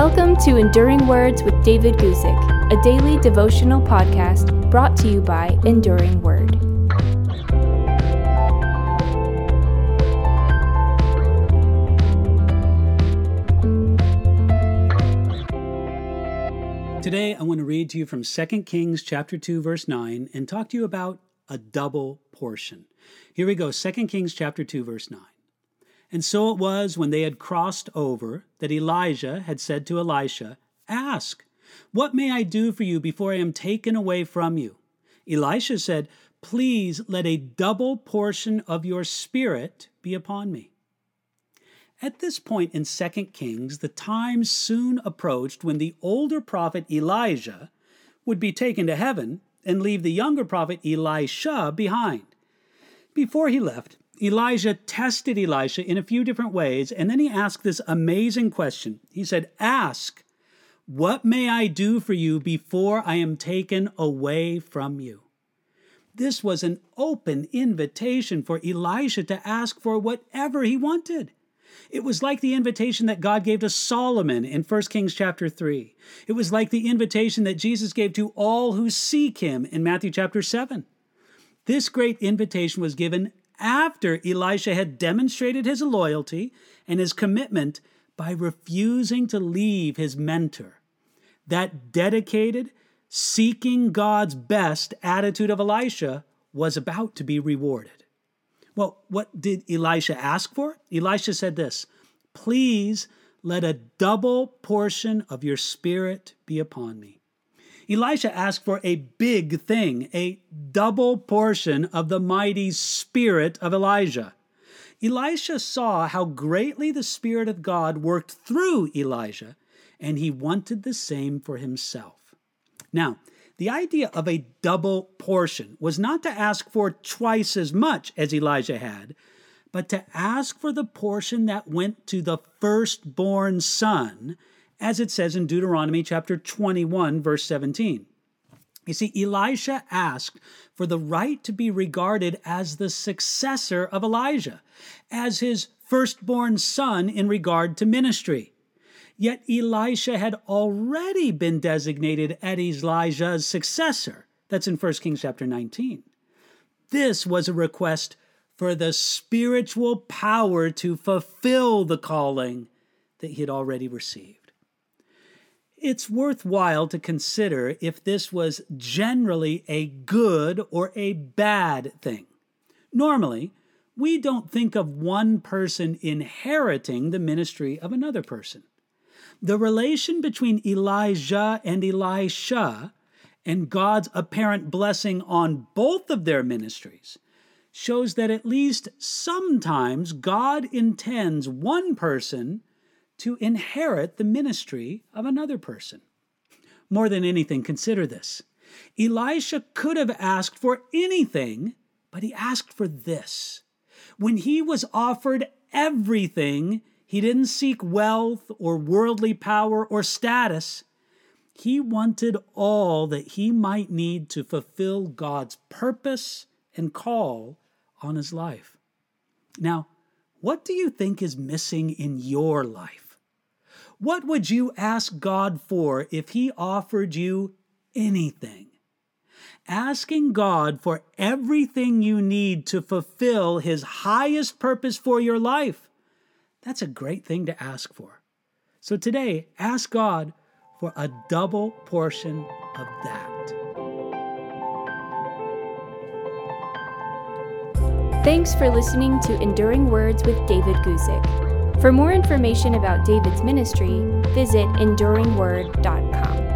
Welcome to Enduring Words with David Guzik, a daily devotional podcast brought to you by Enduring Word. Today I want to read to you from 2 Kings chapter 2 verse 9 and talk to you about a double portion. Here we go, 2 Kings chapter 2 verse 9. And so it was when they had crossed over that Elijah had said to Elisha, Ask, what may I do for you before I am taken away from you? Elisha said, Please let a double portion of your spirit be upon me. At this point in 2 Kings, the time soon approached when the older prophet Elijah would be taken to heaven and leave the younger prophet Elisha behind. Before he left, Elijah tested Elisha in a few different ways, and then he asked this amazing question. He said, Ask, what may I do for you before I am taken away from you? This was an open invitation for Elisha to ask for whatever he wanted. It was like the invitation that God gave to Solomon in 1 Kings chapter 3. It was like the invitation that Jesus gave to all who seek him in Matthew chapter 7. This great invitation was given after Elisha had demonstrated his loyalty and his commitment by refusing to leave his mentor. That dedicated, seeking God's best attitude of Elisha was about to be rewarded. Well, what did Elisha ask for? Elisha said this Please let a double portion of your spirit be upon me. Elisha asked for a big thing, a double portion of the mighty spirit of Elijah. Elisha saw how greatly the Spirit of God worked through Elijah, and he wanted the same for himself. Now, the idea of a double portion was not to ask for twice as much as Elijah had, but to ask for the portion that went to the firstborn son as it says in Deuteronomy chapter 21, verse 17. You see, Elisha asked for the right to be regarded as the successor of Elijah, as his firstborn son in regard to ministry. Yet Elisha had already been designated as Elijah's successor. That's in 1 Kings chapter 19. This was a request for the spiritual power to fulfill the calling that he had already received. It's worthwhile to consider if this was generally a good or a bad thing. Normally, we don't think of one person inheriting the ministry of another person. The relation between Elijah and Elisha and God's apparent blessing on both of their ministries shows that at least sometimes God intends one person to inherit the ministry of another person. More than anything, consider this. Elisha could have asked for anything, but he asked for this. When he was offered everything, he didn't seek wealth or worldly power or status. He wanted all that he might need to fulfill God's purpose and call on his life. Now, what do you think is missing in your life? What would you ask God for if He offered you anything? Asking God for everything you need to fulfill His highest purpose for your life. That's a great thing to ask for. So today, ask God for a double portion of that. Thanks for listening to Enduring Words with David Guzik. For more information about David's ministry, visit enduringword.com.